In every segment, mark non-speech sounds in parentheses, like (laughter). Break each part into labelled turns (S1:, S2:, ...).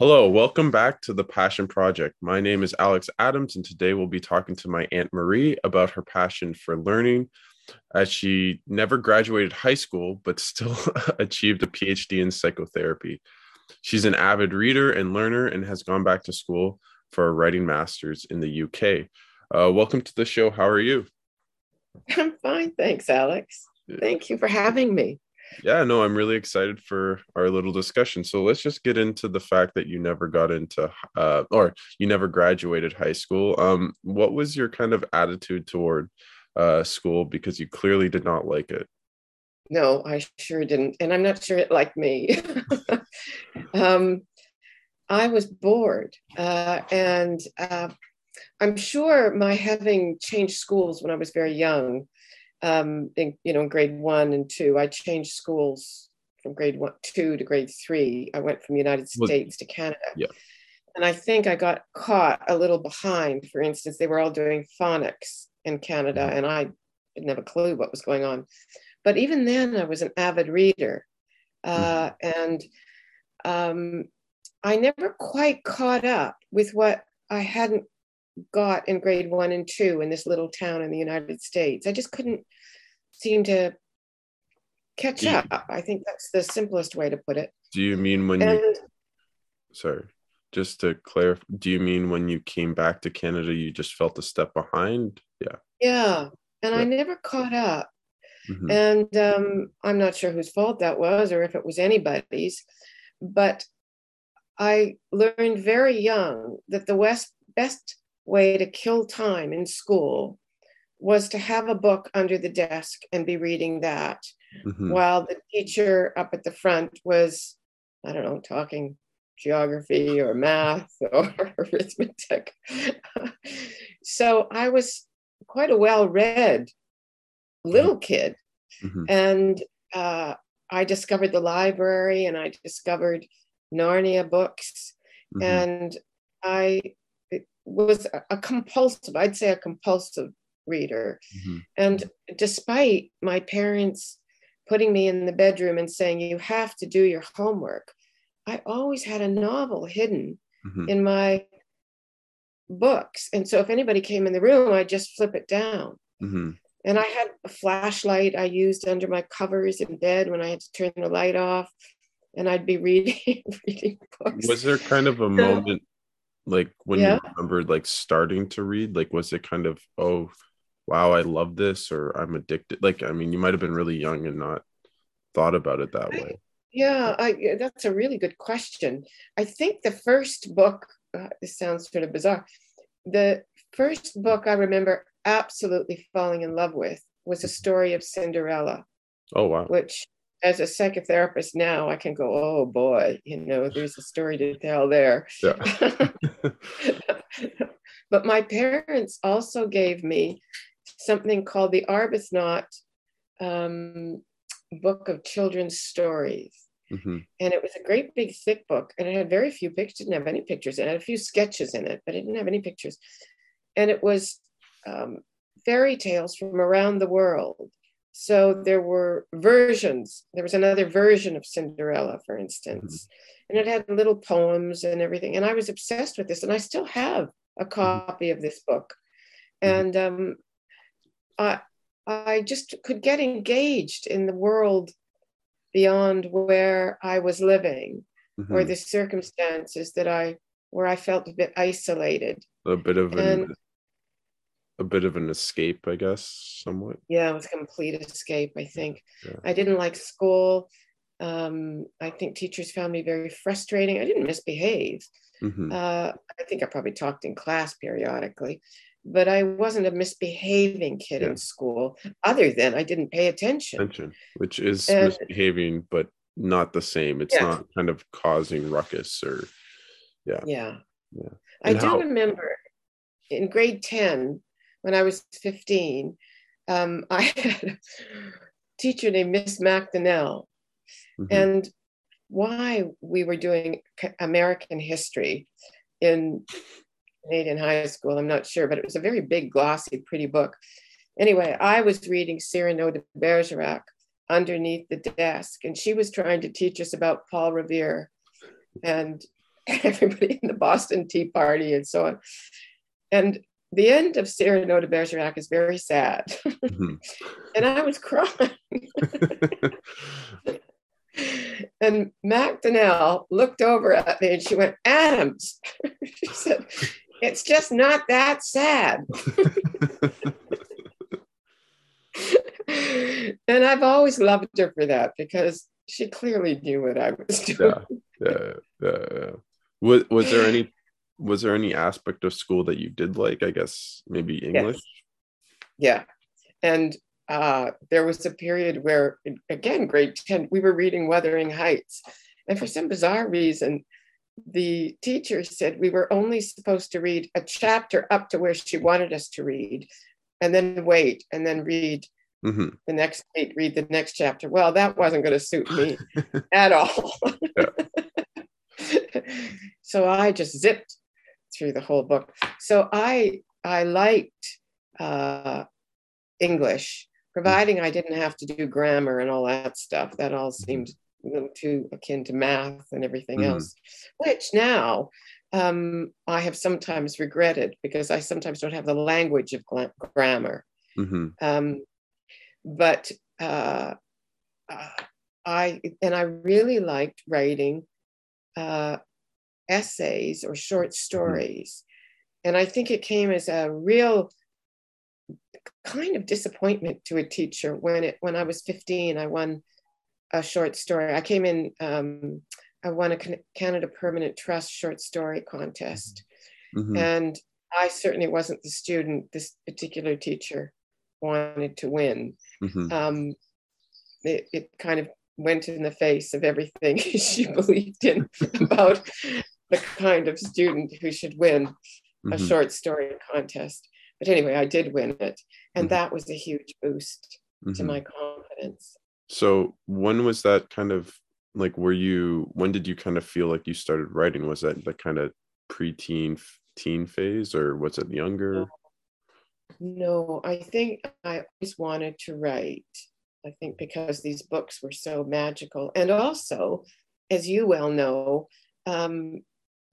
S1: Hello, welcome back to the Passion Project. My name is Alex Adams, and today we'll be talking to my Aunt Marie about her passion for learning, as she never graduated high school, but still (laughs) achieved a PhD in psychotherapy. She's an avid reader and learner and has gone back to school for a writing master's in the UK. Uh, welcome to the show. How are you?
S2: I'm fine. Thanks, Alex. Thank you for having me
S1: yeah no i'm really excited for our little discussion. So let's just get into the fact that you never got into uh, or you never graduated high school. Um what was your kind of attitude toward uh, school? Because you clearly did not like it.
S2: No i sure didn't and i'm not sure it liked me. (laughs) Um i was bored uh, and uh, i'm sure my having changed schools when i was very young um, in, you know, in grade one and two. I changed schools from grade one, two to grade three. I went from the United States to Canada.
S1: Yeah.
S2: And I think I got caught a little behind. For instance, they were all doing phonics in Canada, mm-hmm. and I didn't have a clue what was going on. But even then, I was an avid reader. Uh, mm-hmm. And um, I never quite caught up with what I hadn't got in grade one and two in this little town in the United States. I just couldn't seem to catch up. I think that's the simplest way to put it.
S1: Do you mean when and, you, sorry, just to clarify, do you mean when you came back to Canada, you just felt a step behind? Yeah.
S2: Yeah. And yeah. I never caught up. Mm-hmm. And um, I'm not sure whose fault that was or if it was anybody's, but I learned very young that the West best way to kill time in school was to have a book under the desk and be reading that mm-hmm. while the teacher up at the front was, I don't know, talking geography or math (laughs) or arithmetic. (laughs) so I was quite a well read little mm-hmm. kid. Mm-hmm. And uh, I discovered the library and I discovered Narnia books. Mm-hmm. And I was a compulsive, I'd say a compulsive reader. Mm-hmm. And despite my parents putting me in the bedroom and saying, you have to do your homework, I always had a novel hidden mm-hmm. in my books. And so if anybody came in the room, I'd just flip it down. Mm-hmm. And I had a flashlight I used under my covers in bed when I had to turn the light off. And I'd be (laughs) reading reading books.
S1: Was there kind of a moment like when yeah. you remembered like starting to read like was it kind of oh wow i love this or i'm addicted like i mean you might have been really young and not thought about it that way.
S2: Yeah I, that's a really good question. I think the first book uh, this sounds sort of bizarre the first book i remember absolutely falling in love with was a story of cinderella.
S1: Oh wow.
S2: Which as a psychotherapist now, I can go, oh boy, you know, there's a story to tell there. Yeah. (laughs) but my parents also gave me something called the Arbuthnot um, Book of Children's Stories. Mm-hmm. And it was a great big thick book, and it had very few pictures, didn't have any pictures, it had a few sketches in it, but it didn't have any pictures. And it was um, fairy tales from around the world. So there were versions. There was another version of Cinderella, for instance, mm-hmm. and it had little poems and everything. And I was obsessed with this, and I still have a mm-hmm. copy of this book. Mm-hmm. And um, I, I just could get engaged in the world beyond where I was living mm-hmm. or the circumstances that I where I felt a bit isolated.
S1: A bit of an and, a bit of an escape, I guess, somewhat.
S2: Yeah, it was a complete escape, I think. Yeah. I didn't like school. Um, I think teachers found me very frustrating. I didn't misbehave. Mm-hmm. Uh, I think I probably talked in class periodically, but I wasn't a misbehaving kid yeah. in school, other than I didn't pay attention.
S1: Attention, which is and, misbehaving, but not the same. It's yeah. not kind of causing ruckus or, yeah.
S2: Yeah. Yeah. I do how- remember in grade 10, when I was 15, um, (laughs) I had a teacher named Miss McDonnell. Mm-hmm. And why we were doing American history in Canadian high school, I'm not sure, but it was a very big, glossy, pretty book. Anyway, I was reading Cyrano de Bergerac underneath the desk, and she was trying to teach us about Paul Revere and (laughs) everybody in the Boston Tea Party and so on. And the end of Cyrano de Bergerac is very sad. Mm-hmm. (laughs) and I was crying. (laughs) and McDonnell looked over at me and she went, Adams. (laughs) she said, It's just not that sad. and I've always loved her for that because she clearly knew what I was doing.
S1: Yeah, yeah, yeah. yeah. Was, was there any was there any aspect of school that you did like? I guess maybe English.
S2: Yes. Yeah, and uh, there was a period where, again, grade ten, we were reading Wuthering Heights, and for some bizarre reason, the teacher said we were only supposed to read a chapter up to where she wanted us to read, and then wait, and then read mm-hmm. the next week, read the next chapter. Well, that wasn't going to suit me (laughs) at all. (laughs) so I just zipped through the whole book. So I I liked uh, English, providing I didn't have to do grammar and all that stuff. That all mm-hmm. seemed a little too akin to math and everything mm-hmm. else, which now um, I have sometimes regretted because I sometimes don't have the language of grammar. Mm-hmm. Um, but uh, uh, I and I really liked writing uh, essays or short mm-hmm. stories. And I think it came as a real kind of disappointment to a teacher when it when I was 15, I won a short story. I came in, um, I won a Canada Permanent Trust short story contest. Mm-hmm. And I certainly wasn't the student this particular teacher wanted to win. Mm-hmm. Um, it, it kind of went in the face of everything (laughs) she believed in about the kind of student who should win mm-hmm. a short story contest. But anyway, I did win it. And mm-hmm. that was a huge boost mm-hmm. to my confidence.
S1: So, when was that kind of like, were you, when did you kind of feel like you started writing? Was that the kind of preteen, teen phase, or was it younger?
S2: No, I think I always wanted to write. I think because these books were so magical. And also, as you well know, um,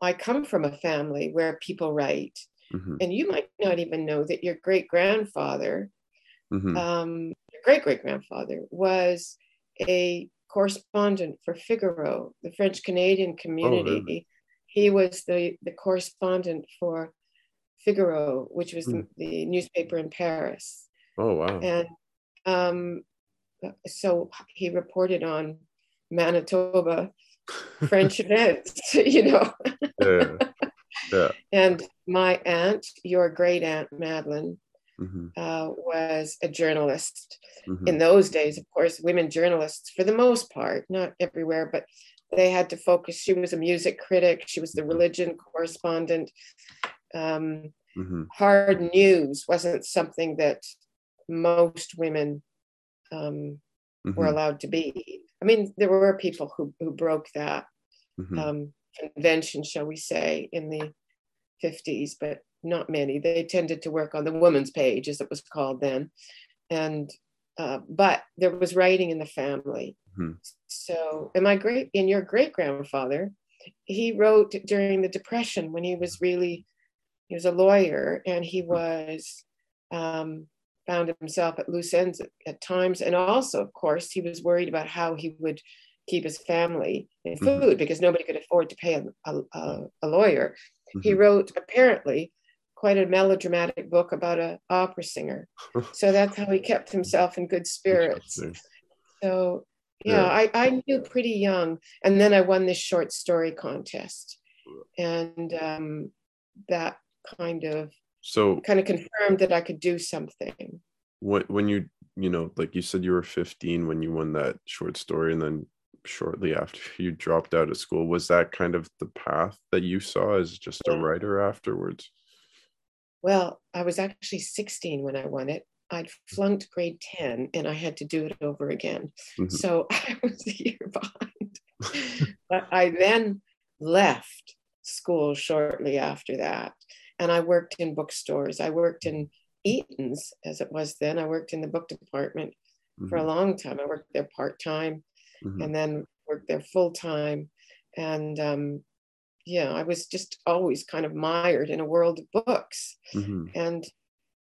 S2: I come from a family where people write, mm-hmm. and you might not even know that your great grandfather, mm-hmm. um, your great great grandfather, was a correspondent for Figaro, the French Canadian community. Oh, really? He was the, the correspondent for Figaro, which was mm. the, the, newspaper in Paris.
S1: Oh, wow.
S2: And um, so he reported on Manitoba French (laughs) events, (laughs) you know. Yeah. (laughs) yeah. And my aunt, your great aunt Madeline, mm-hmm. uh, was a journalist. Mm-hmm. In those days, of course, women journalists, for the most part, not everywhere, but they had to focus. She was a music critic, she was the mm-hmm. religion correspondent. Um, mm-hmm. Hard news wasn't something that most women um, were mm-hmm. allowed to be. I mean, there were people who, who broke that mm-hmm. um, convention, shall we say, in the 50s, but not many. They tended to work on the woman's page, as it was called then. And uh, but there was writing in the family. Mm-hmm. So, and my great, and your great grandfather, he wrote during the Depression when he was really, he was a lawyer and he mm-hmm. was um, found himself at loose ends at, at, times. And also, of course, he was worried about how he would keep his family in mm-hmm. food mm-hmm. because nobody could afford to pay a, a, a lawyer. Mm-hmm. He wrote, apparently, quite a melodramatic book about an opera singer. (laughs) so that's how he kept himself in good spirits. So, yeah, yeah, I, I knew pretty young. And then I won this short story contest. And um, that kind of
S1: so
S2: kind of confirmed that I could do something.
S1: When when you you know like you said you were 15 when you won that short story and then shortly after (laughs) you dropped out of school was that kind of the path that you saw as just yeah. a writer afterwards?
S2: Well, I was actually 16 when I won it. I'd flunked grade 10 and I had to do it over again. Mm-hmm. So (laughs) I was a year behind. but I then left school shortly after that and I worked in bookstores. I worked in Eaton's, as it was then. I worked in the book department mm-hmm. for a mm-hmm. long time. I worked there part time mm-hmm. and then worked there full time. And um, yeah, I was just always kind of mired in a world of books.
S1: Mm-hmm.
S2: And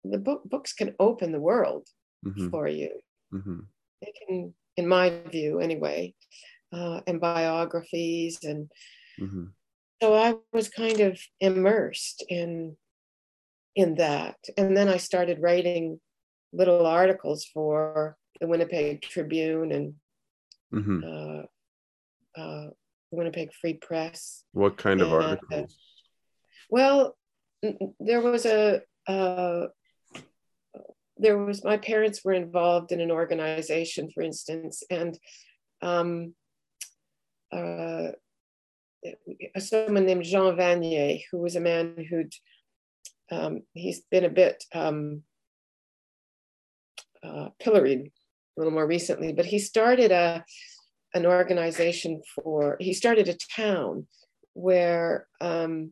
S2: the book books can open the world
S1: Mm-hmm.
S2: for you.
S1: Mm-hmm.
S2: They can, in my view, anyway, uh, and biographies. And
S1: Mm-hmm.
S2: so I was kind of immersed in in that. And then I started writing little articles for the Winnipeg Tribune and
S1: Mm-hmm.
S2: uh, uh, Winnipeg Free Press.
S1: What kind of
S2: Yeah.
S1: articles?
S2: Well, there was a uh, there was my parents were involved in an organization, for instance, and um, uh, a someone named Jean Vanier, who was a man who'd um, he's been a bit um, uh, pilloried a little more recently, but he started a an organization for he started a town where um,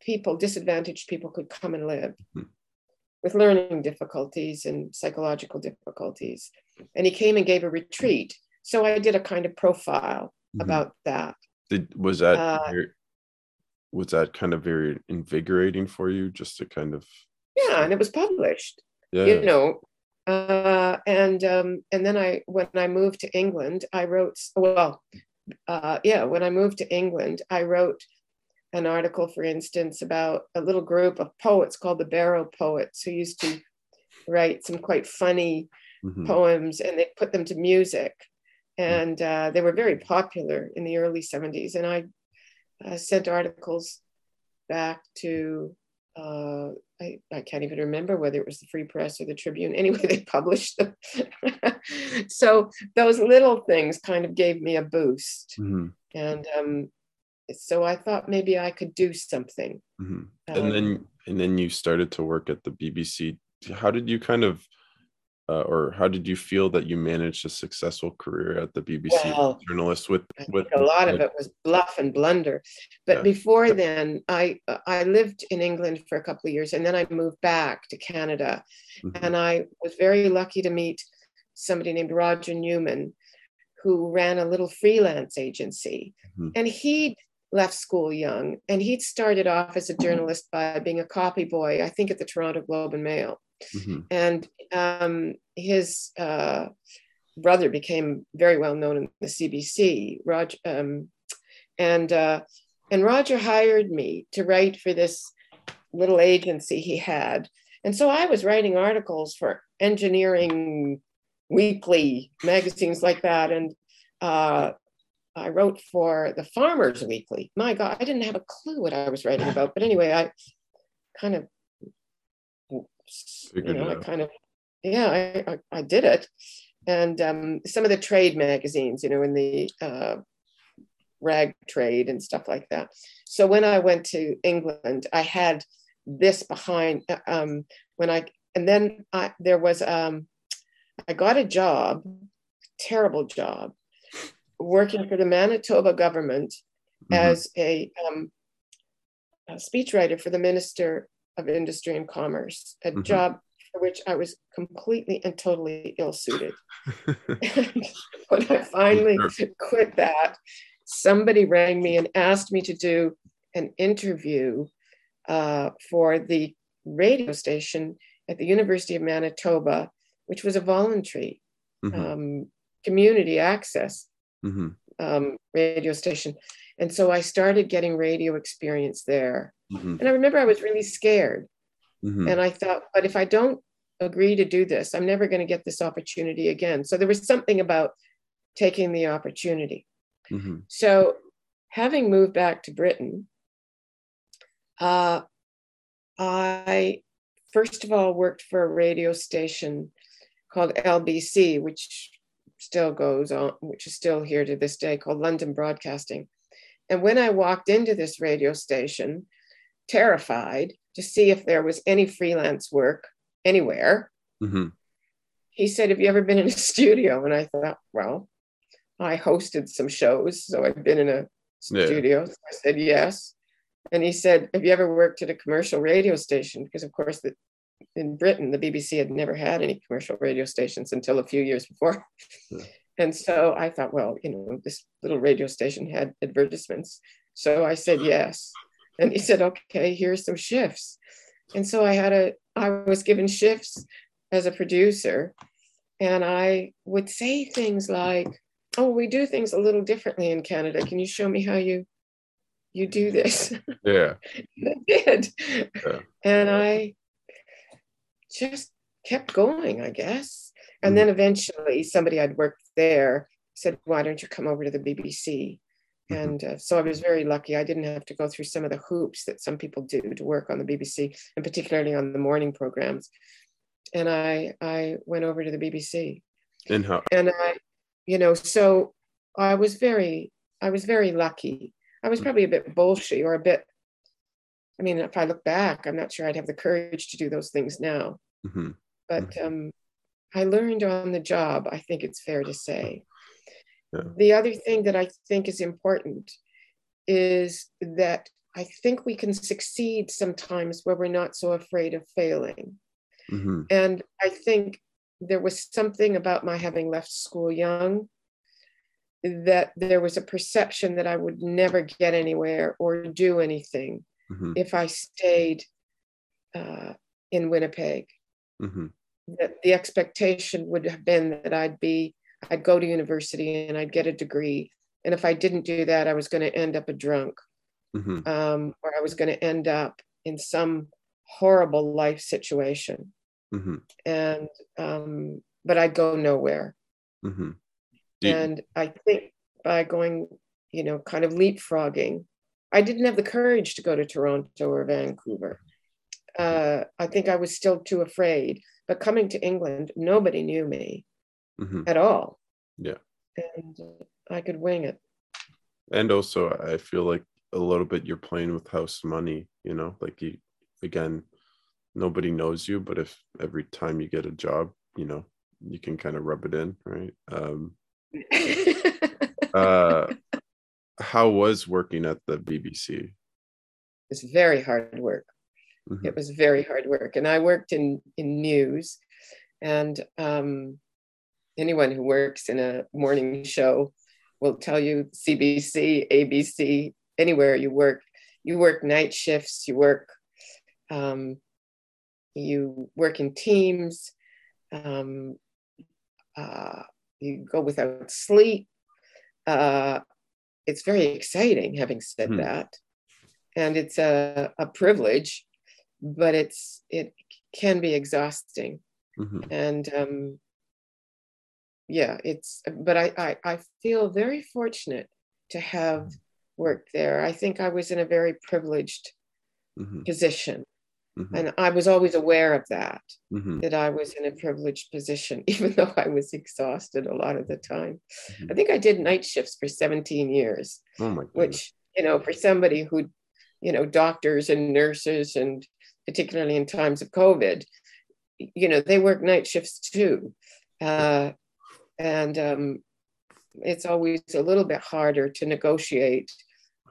S2: people disadvantaged people could come and live
S1: Mhm.
S2: with learning difficulties and psychological difficulties. And he came and gave a retreat. So i did a kind of profile
S1: Mhm.
S2: about that.
S1: Did, was that
S2: uh,
S1: was that kind of very invigorating for you just to kind of
S2: yeah and it was published.
S1: Yeah.
S2: you know uh, and um, and then I when I moved to England I wrote well uh, yeah when I moved to England I wrote an article for instance about a little group of poets called the Barrow Poets who used to write some quite funny
S1: Mhm.
S2: poems and they put them to music. And uh, they were very popular in the early 70s and I uh, sent articles back to uh, I, I can't even remember whether it was the Free Press or the Tribune. (laughs) Anyway, they published them. (laughs) so those little things kind of gave me a boost.
S1: Mhm.
S2: And um, so I thought maybe I could do something.
S1: Mhm.
S2: Um,
S1: and then and then you started to work at the BBC. How did you kind of uh, or how did you feel that you managed a successful career at the BBC a
S2: Well,
S1: journalist with with
S2: a lot of it was bluff and blunder. But
S1: Yeah.
S2: before then, I I lived in England for a couple of years, and then I moved back to Canada,
S1: Mhm.
S2: and I was very lucky to meet somebody named Roger Newman, who ran a little freelance agency,
S1: Mhm.
S2: and he left school young, and he'd started off as a journalist by being a copy boy, I think at the Toronto Globe and Mail
S1: Mhm.
S2: and um, his uh, brother became very well known in the CBC. Roger um, and uh, and Roger hired me to write for this little agency he had, and so I was writing articles for Engineering Weekly magazines like that, and uh, I wrote for the Farmers Weekly. My God, I didn't have a clue what I was writing about, but anyway, I kind of
S1: Figured it
S2: know, I kind of, yeah, I, I, I did it. And um, some of the trade magazines, you know, in the uh, rag trade and stuff like that. So when I went to England, I had this behind uh, um, when I, and then I, there was, um, I got a job, terrible job, working for the Manitoba government
S1: Mhm.
S2: as a, um, a speechwriter for the Minister of Industry and Commerce, a
S1: Mhm.
S2: job for which I was completely and totally ill suited. (laughs) when I finally quit that, somebody rang me and asked me to do an interview uh, for the radio station at the University of Manitoba, which was a voluntary
S1: Mhm.
S2: um, community access
S1: Mhm.
S2: Um, radio station. And so I started getting radio experience there.
S1: Mhm.
S2: And I remember I was really scared.
S1: Mhm.
S2: And I thought, but if I don't agree to do this, I'm never going to get this opportunity again. So there was something about taking the opportunity.
S1: Mhm.
S2: So having moved back to Britain, uh, I first of all worked for a radio station called LBC, which still goes on, which is still here to this day, called London Broadcasting. And when I walked into this radio station, terrified to see if there was any freelance work anywhere,
S1: Mhm.
S2: he said, Have you ever been in a (laughs) studio? And I thought, Well, I hosted some shows, so I've been in a
S1: Yeah.
S2: studio. So I said, Yes. And he said, Have you ever worked at a commercial radio station? Because, of course, the, in Britain, the BBC had never had any commercial radio stations until a few years before.
S1: Yeah. Hmm. (laughs)
S2: And so I thought, well, you know, this little radio station had advertisements. So I said yes. And he said, okay, here's some shifts. And so I had a, I was given shifts as a producer. And I would say things like, oh, we do things a little differently in Canada. Can you show me how you you do this?
S1: Yeah. (laughs)
S2: I did. Yeah. And I just kept going, I guess. And mm-hmm. then eventually somebody I'd worked there said, why don't you come over to the BBC? Mm-hmm. And uh, so I was very lucky. I didn't have to go through some of the hoops that some people do to work on the BBC, and particularly on the morning programs. And I I went over to the BBC.
S1: And how?
S2: And I, you know, so I was very I was very lucky. I was mm-hmm. probably a bit bullshit or a bit. I mean, if I look back, I'm not sure I'd have the courage to do those things now. Mm-hmm. But mm-hmm. um, I learned on the job. I think it's fair to say. Yeah. The other thing that I think is important is that I think we can succeed sometimes where we're not so afraid of failing. Mm-hmm. And I think there was something about my having left school young that there was a perception that I would never get anywhere or do anything mm-hmm. if I stayed uh, in Winnipeg. Mm-hmm. That the expectation would have been that I'd be I'd go to university and I'd get a degree. And if I didn't do that, I was going to end up a drunk, mm-hmm. um, or I was going to end up in some horrible life situation. Mm-hmm. And um, but I'd go nowhere. Mm-hmm. And I think by going, you know, kind of leapfrogging, I didn't have the courage to go to Toronto or Vancouver. Uh, I think I was still too afraid. But coming to England, nobody knew me mm-hmm. at all.
S1: Yeah.
S2: And I could wing it.
S1: And also, I feel like a little bit you're playing with house money, you know, like you, again, nobody knows you, but if every time you get a job, you know, you can kind of rub it in, right? Um, (laughs) uh, how was working at the BBC?
S2: It's very hard work. Mm-hmm. It was very hard work, and I worked in in news, and um, anyone who works in a morning show will tell you CBC, ABC, anywhere you work, you work night shifts, you work, um, you work in teams, um, uh, you go without sleep. Uh, it's very exciting, having said hmm. that, and it's a, a privilege, but it's it can be exhausting, mm-hmm. and um, yeah, it's, but I, I, I feel very fortunate to have worked there. I think I was in a very privileged mm-hmm. position. Mm-hmm. And I was always aware of that, mm-hmm. that I was in a privileged position, (laughs) even though I was exhausted a lot of the time. Mm-hmm. I think I did night shifts for 17 years,
S1: oh
S2: which, you know, for somebody who, you know, doctors and nurses, and particularly in times of COVID, you know, they work night shifts too. Uh, and um, it's always a little bit harder to negotiate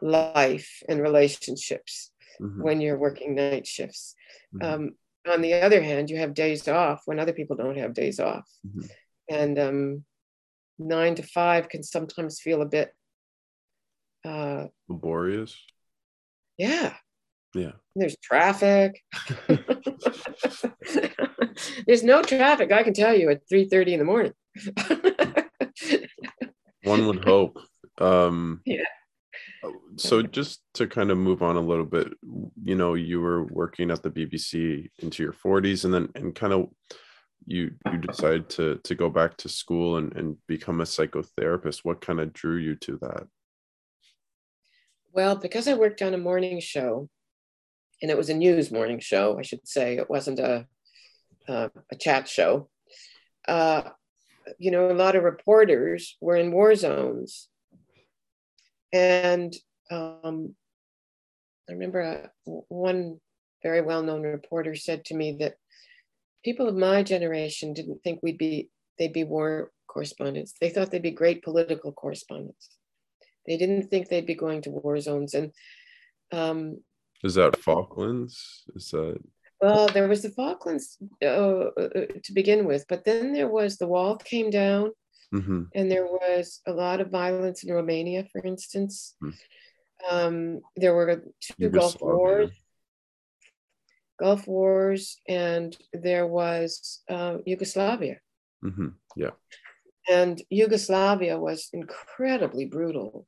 S2: life and relationships mm-hmm. when you're working night shifts. Mm-hmm. Um, on the other hand, you have days off when other people don't have days off. Mm-hmm. And um, nine to five can sometimes feel a bit uh,
S1: laborious.
S2: Yeah.
S1: Yeah.
S2: There's traffic. (laughs) There's no traffic, I can tell you, at 3 30 in the morning. (laughs)
S1: One would hope. Um,
S2: yeah.
S1: So just to kind of move on a little bit, you know, you were working at the BBC into your 40s, and then and kind of you you decided to to go back to school and and become a psychotherapist. What kind of drew you to that?
S2: Well, because I worked on a morning show, and it was a news morning show, I should say. It wasn't a uh, a chat show. Uh, you know, a lot of reporters were in war zones. And um, I remember a, uh, one very well known reporter said to me that people of my generation didn't think we'd be, they'd be war correspondents. They thought they'd be great political correspondents. They didn't think they'd be going to war zones. And um,
S1: is that Falklands? Is that
S2: well, there was the Falklands uh, uh, to begin with, but then there was the wall came down Mm-hmm. And there was a lot of violence in Romania, for instance. Mm. Um, there were two Gulf Wars, Gulf Wars, and there was uh, Yugoslavia.
S1: Mm-hmm. Yeah.
S2: And Yugoslavia was incredibly brutal.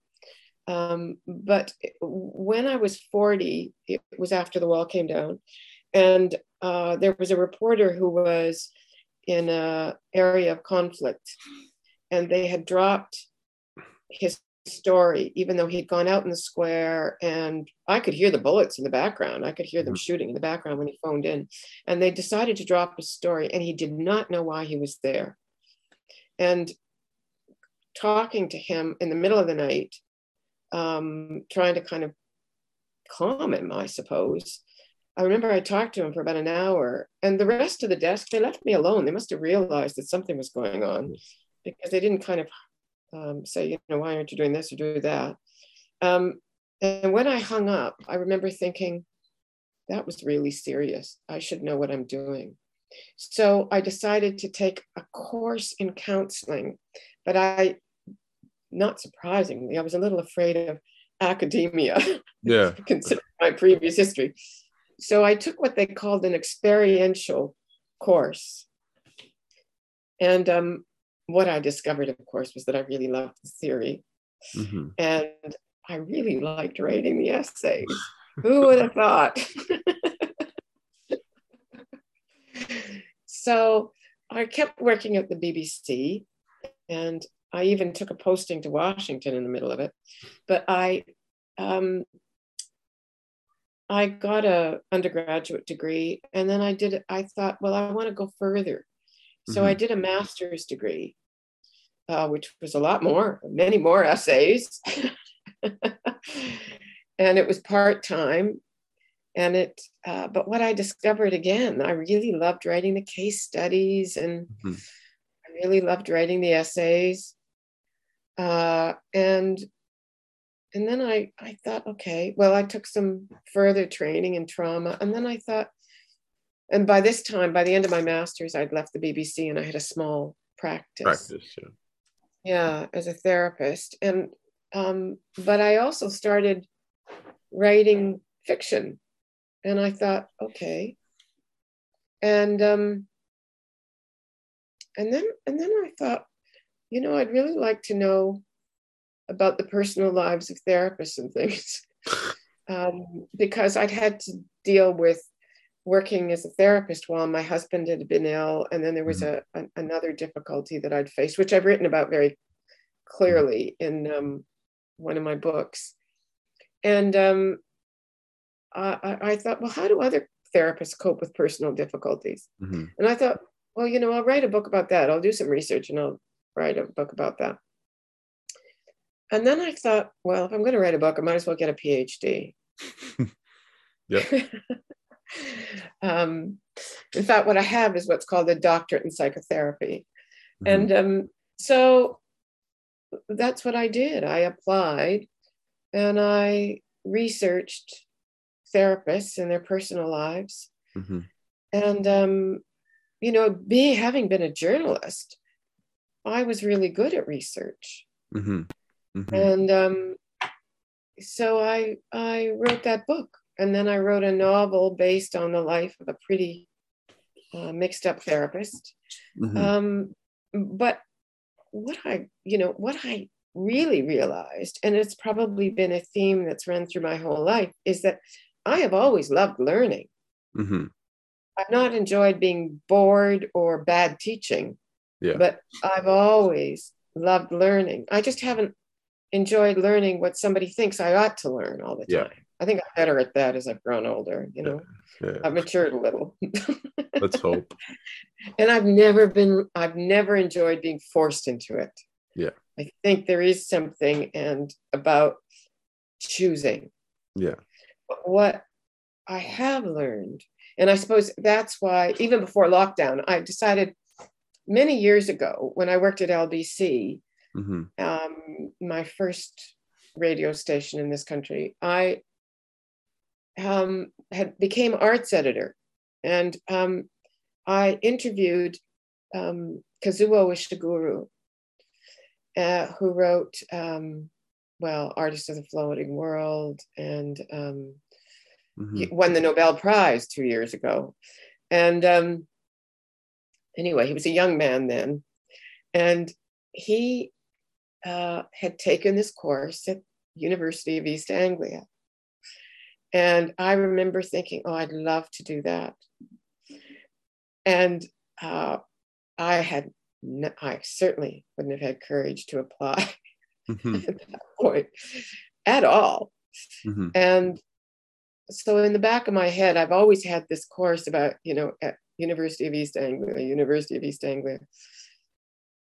S2: Um, but when I was 40, it was after the wall came down, and uh, there was a reporter who was in an area of conflict, and they had dropped his story, even though he'd gone out in the square, and I could hear the bullets in the background. I could hear them mm-hmm. shooting in the background when he phoned in, and they decided to drop his story, and he did not know why he was there. And talking to him in the middle of the night um, trying to kind of calm him, I suppose. I remember I talked to him for about an hour, and the rest of the desk, they left me alone. They must have realized that something was going on because they didn't kind of um, say, you know, why aren't you doing this or do that? Um, and when I hung up, I remember thinking, that was really serious. I should know what I'm doing. So I decided to take a course in counseling, but I not surprisingly, I was a little afraid of academia. (laughs)
S1: Yeah.
S2: considering my previous history. So I took what they called an experiential course. And um, what I discovered, of course, was that I really loved the theory. Mm-hmm. And I really liked writing the essays. Who would have thought? (laughs) so I kept working at the BBC and I even took a posting to Washington in the middle of it. But I um, I got a undergraduate degree and then I did I thought, well, I want to go further. So mm-hmm. I did a master's degree, uh, which was a lot more, many more essays. (laughs) and it was part-time. And it, uh, but what I discovered again, I really loved writing the case studies and mm-hmm. I really loved writing the essays. Uh, and and then I, I thought, okay, well, I took some further training in trauma. And then I thought, and by this time, by the end of my master's, I'd left the BBC and I had a small practice. Practice, yeah. Yeah, as a therapist. And, um, but I also started writing fiction. And I thought, okay. And, um, and then, and then I thought, you know, I'd really like to know about the personal lives of therapists and things. (laughs) um, because I'd had to deal with working as a therapist while my husband had been ill. And then there was mm-hmm. a, a, another difficulty that I'd faced, which I've written about very clearly in um, one of my books. And um, I, I, thought, well, how do other therapists cope with personal difficulties? Mm-hmm. And I thought, well, you know, I'll write a book about that. I'll do some research and I'll write a book about that. And then I thought, well, if I'm going to write a book, I might as well get a PhD. (laughs)
S1: yeah. (laughs)
S2: um, in fact, what I have is what's called a doctorate in psychotherapy. Mm-hmm. And um, so that's what I did. I applied and I researched therapists and their personal lives. Mm-hmm. And, um, you know, being having been a journalist, I was really good at research. Mm-hmm. Mm-hmm. And um, so I I wrote that book, and then I wrote a novel based on the life of a pretty uh, mixed up therapist. Mm-hmm. Um, but what I you know what I really realized, and it's probably been a theme that's run through my whole life, is that I have always loved learning. Mm-hmm. I've not enjoyed being bored or bad teaching.
S1: Yeah.
S2: But I've always loved learning. I just haven't enjoyed learning what somebody thinks I ought to learn all the time. Yeah. I think I'm better at that as I've grown older, you know. Yeah. Yeah. I've matured a little. (laughs)
S1: Let's hope.
S2: And I've never been I've never enjoyed being forced into it.
S1: Yeah.
S2: I think there is something and about choosing.
S1: Yeah.
S2: But what I have learned, and I suppose that's why even before lockdown, I decided many years ago when I worked at LBC, mm-hmm. um, my first radio station in this country, I um, had became arts editor, and um, I interviewed um, Kazuo Ishiguro, uh, who wrote, um, well, Artist of the Floating World and um, mm-hmm. won the Nobel Prize two years ago. And um, anyway, he was a young man then. And he uh, had taken this course at University of East Anglia. And I remember thinking, oh, I'd love to do that. And uh, I had, no, I certainly wouldn't have had courage to apply (laughs) mm-hmm. at that point at all. Mm-hmm. And so in the back of my head, I've always had this course about, you know, at University of East Anglia, University of East Anglia.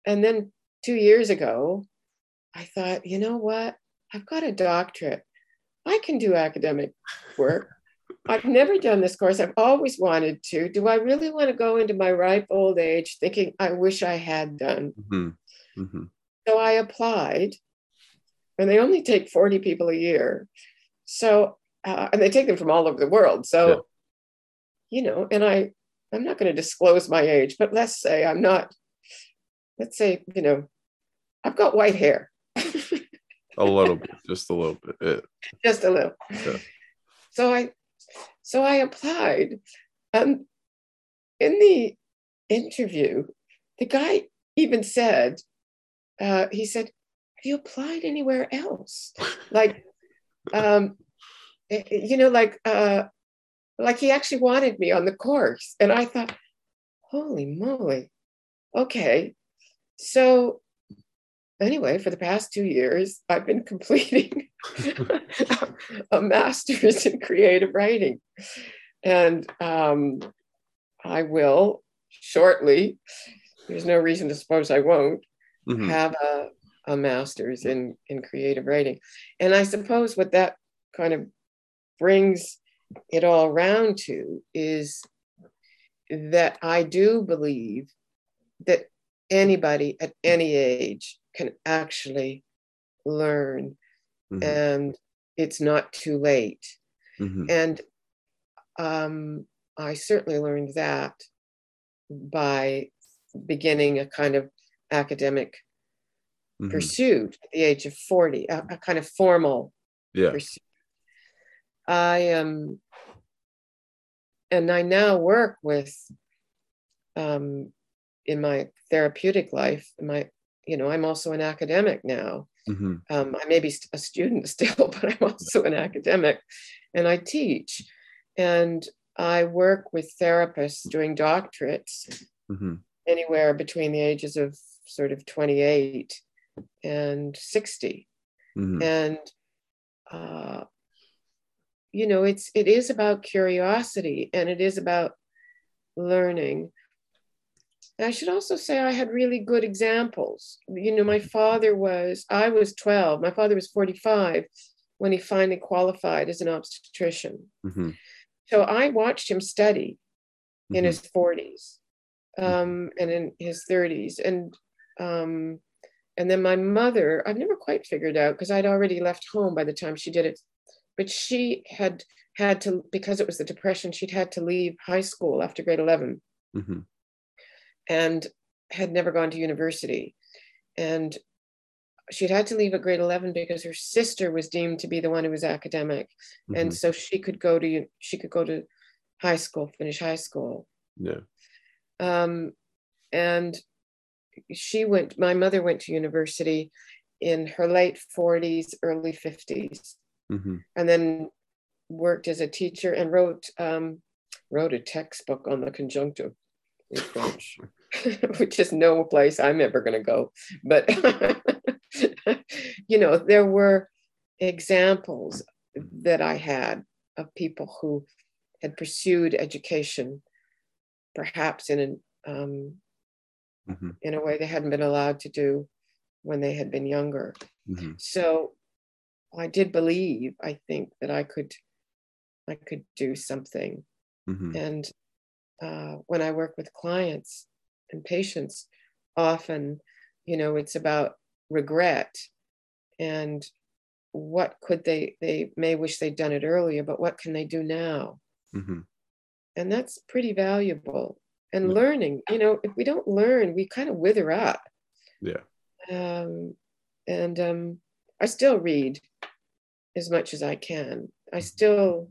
S2: And then two years ago, I thought, you know what? I've got a doctorate. I can do academic work. I've never done this course. I've always wanted to. Do I really want to go into my ripe old age thinking I wish I had done? Mm-hmm. Mm-hmm. So I applied, and they only take 40 people a year. So, uh, and they take them from all over the world. So, yeah. you know, and I, I'm not going to disclose my age, but let's say I'm not, let's say, you know, I've got white hair.
S1: a little bit, just a little bit. Yeah.
S2: Just a little. Yeah. So I so I applied. Um, in the interview, the guy even said, uh, he said, Have you applied anywhere else? like, (laughs) um, eh, eh, you know, like, uh, like he actually wanted me on the course. And I thought, Holy moly. Okay. So anyway, for the past two years, I've been (laughs) completing (laughs) a master's in creative writing. And um, I will shortly, there's no reason to suppose I won't, mm-hmm. have a, a master's in, in creative writing. And I suppose what that kind of brings it all round to is that I do believe that anybody at any age can actually learn mm-hmm. and it's not too late mm-hmm. and um, i certainly learned that by beginning a kind of academic mm-hmm. pursuit at the age of 40 a, a kind of formal
S1: yeah. pursuit
S2: i am um, and i now work with um, in my therapeutic life my you know, I'm also an academic now. Mm-hmm. Um, I may be a student (laughs) still, but I'm also an academic and I teach. And I work with therapists doing doctorates mm-hmm. anywhere between the ages of sort of 28 and 60. Mm-hmm. And, uh, you know, it's, it is about curiosity and it is about learning. I should also say I had really good examples. You know, my father was, I was 12, my father was 45 when he finally qualified as an obstetrician. Mm-hmm. So I watched him study in mm-hmm. his 40s um, and in his 30s. And um, and then my mother, I've never quite figured out because I'd already left home by the time she did it. But she had had to, because it was the Depression, she'd had to leave high school after grade 11. Mm-hmm and had never gone to university. And she'd had to leave at grade 11 because her sister was deemed to be the one who was academic. Mm-hmm. And so she could go to she could go to high school, finish high school.
S1: Yeah.
S2: Um, and she went, my mother went to university in her late 40s, early 50s, mm-hmm. and then worked as a teacher and wrote um, wrote a textbook on the conjunctive in French. (laughs) which is no place I'm ever going to go. But, (laughs) you know, there were examples that I had of people who had pursued education, perhaps in an um, mm-hmm. in a way they hadn't been allowed to do when they had been younger. Mm-hmm. So I did believe, I think, that I could I could do something. Mm-hmm. And uh, when I work with clients, and patients often you know it's about regret and what could they they may wish they'd done it earlier but what can they do now mm-hmm. and that's pretty valuable and learning you know if we don't learn we kind of wither up
S1: yeah
S2: um, and um, I still read as much as I can. I still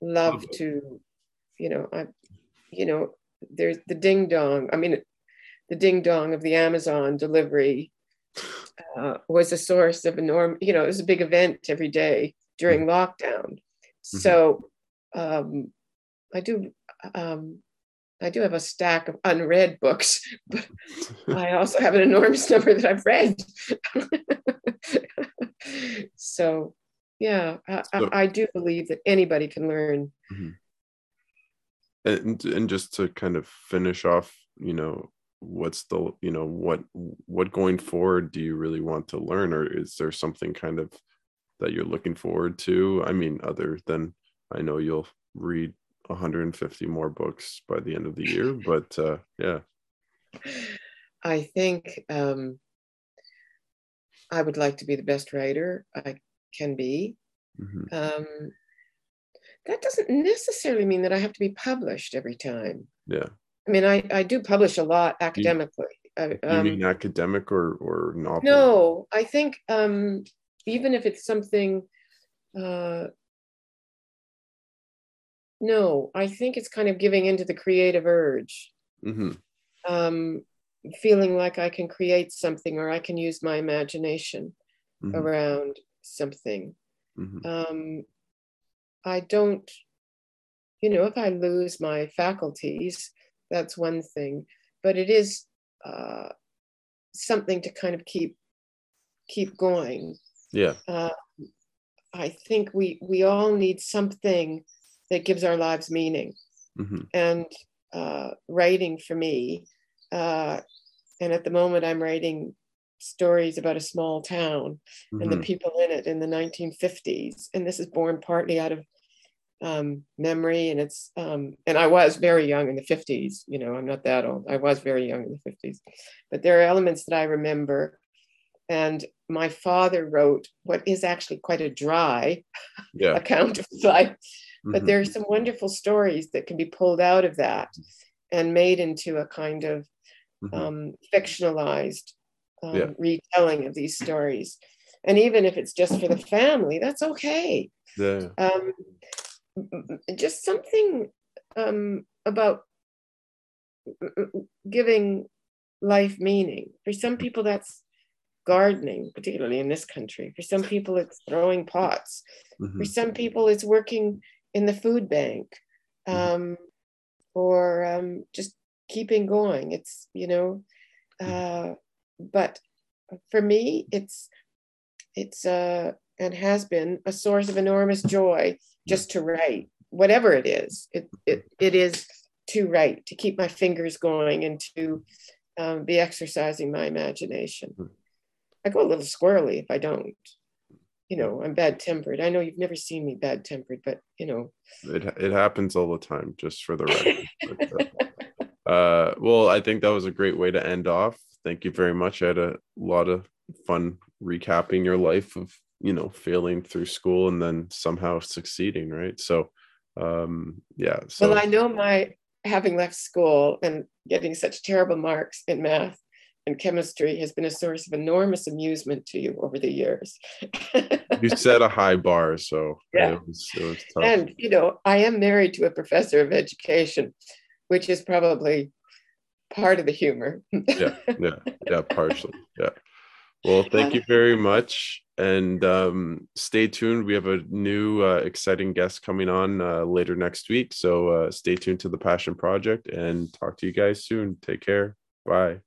S2: love to, you know, I, you know, there's the ding dong. I mean, the ding dong of the Amazon delivery uh, was a source of enormous, you know, it was a big event every day during mm-hmm. lockdown. Mm-hmm. So um, I do, um, I do have a stack of unread books, but (laughs) I also have an enormous number that I've read. (laughs) (laughs) so, yeah, I, so, I, do believe that anybody can learn. Mm-hmm.
S1: And, and just to kind of finish off, you know, what's the, you know, what, what going forward do you really want to learn? Or is there something kind of that you're looking forward to? I mean, other than I know you'll read 150 more books by the end of the year, but uh, yeah.
S2: I think um, I would like to be the best writer I can be. Mm-hmm. Um, that doesn't necessarily mean that I have to be published every time.
S1: Yeah.
S2: I mean, I, I do publish a lot academically.
S1: You, um, mean academic or, or novel?
S2: No, I think um, even if it's something uh, no, I think it's kind of giving into the creative urge. Mm-hmm. Um, feeling like I can create something or I can use my imagination mm-hmm. around something. Mm-hmm. Um, I don't, you know, if I lose my faculties, that's one thing, but it is uh, something to kind of keep keep going.
S1: Yeah.
S2: Uh, I think we we all need something that gives our lives meaning. Mm-hmm. And uh, writing for me, uh, and at the moment I'm writing stories about a small town mm-hmm. and the mm-hmm. people in it in the 1950s. And this is born partly out of um, memory, and it's um, and I was very young in the 50s. You know, I'm not that old. I was very young in the 50s, but there are elements that I remember. And my father wrote what is actually quite a dry yeah. (laughs) account of life Mm-hmm. But there are some wonderful stories that can be pulled out of that and made into a kind of mm-hmm. um, fictionalized um, yeah. retelling of these stories. And even if it's just for the family, that's okay.
S1: Yeah.
S2: Um, just something um, about giving life meaning. For some people, that's gardening, particularly in this country. For some people, it's throwing pots. Mm-hmm. For some people, it's working in the food bank mm-hmm. um, or um, just keeping going. It's, you know, mm-hmm. uh, but for me, it's, it's, uh, and has been a source of enormous joy just to write, whatever it is. It, it, it is to write, to keep my fingers going and to um, be exercising my imagination. Hmm. I go a little squirrely if I don't you know i'm bad tempered i know you've never seen me bad tempered but you know
S1: it, it happens all the time just for the record (laughs) uh, uh, well i think that was a great way to end off thank you very much i had a lot of fun recapping your life of you know failing through school and then somehow succeeding right so um yeah so
S2: well i know my having left school and getting such terrible marks in math and chemistry has been a source of enormous amusement to you over the years. (laughs)
S1: you set a high bar, so
S2: yeah. It was, it was and you know, I am married to a professor of education, which is probably part of the humor.
S1: yeah, yeah, yeah, (laughs) partially. Yeah. Well, thank you very much. And um, stay tuned. We have a new uh, exciting guest coming on uh, later next week. So uh, stay tuned to the Passion Project and talk to you guys soon. Take care. Bye.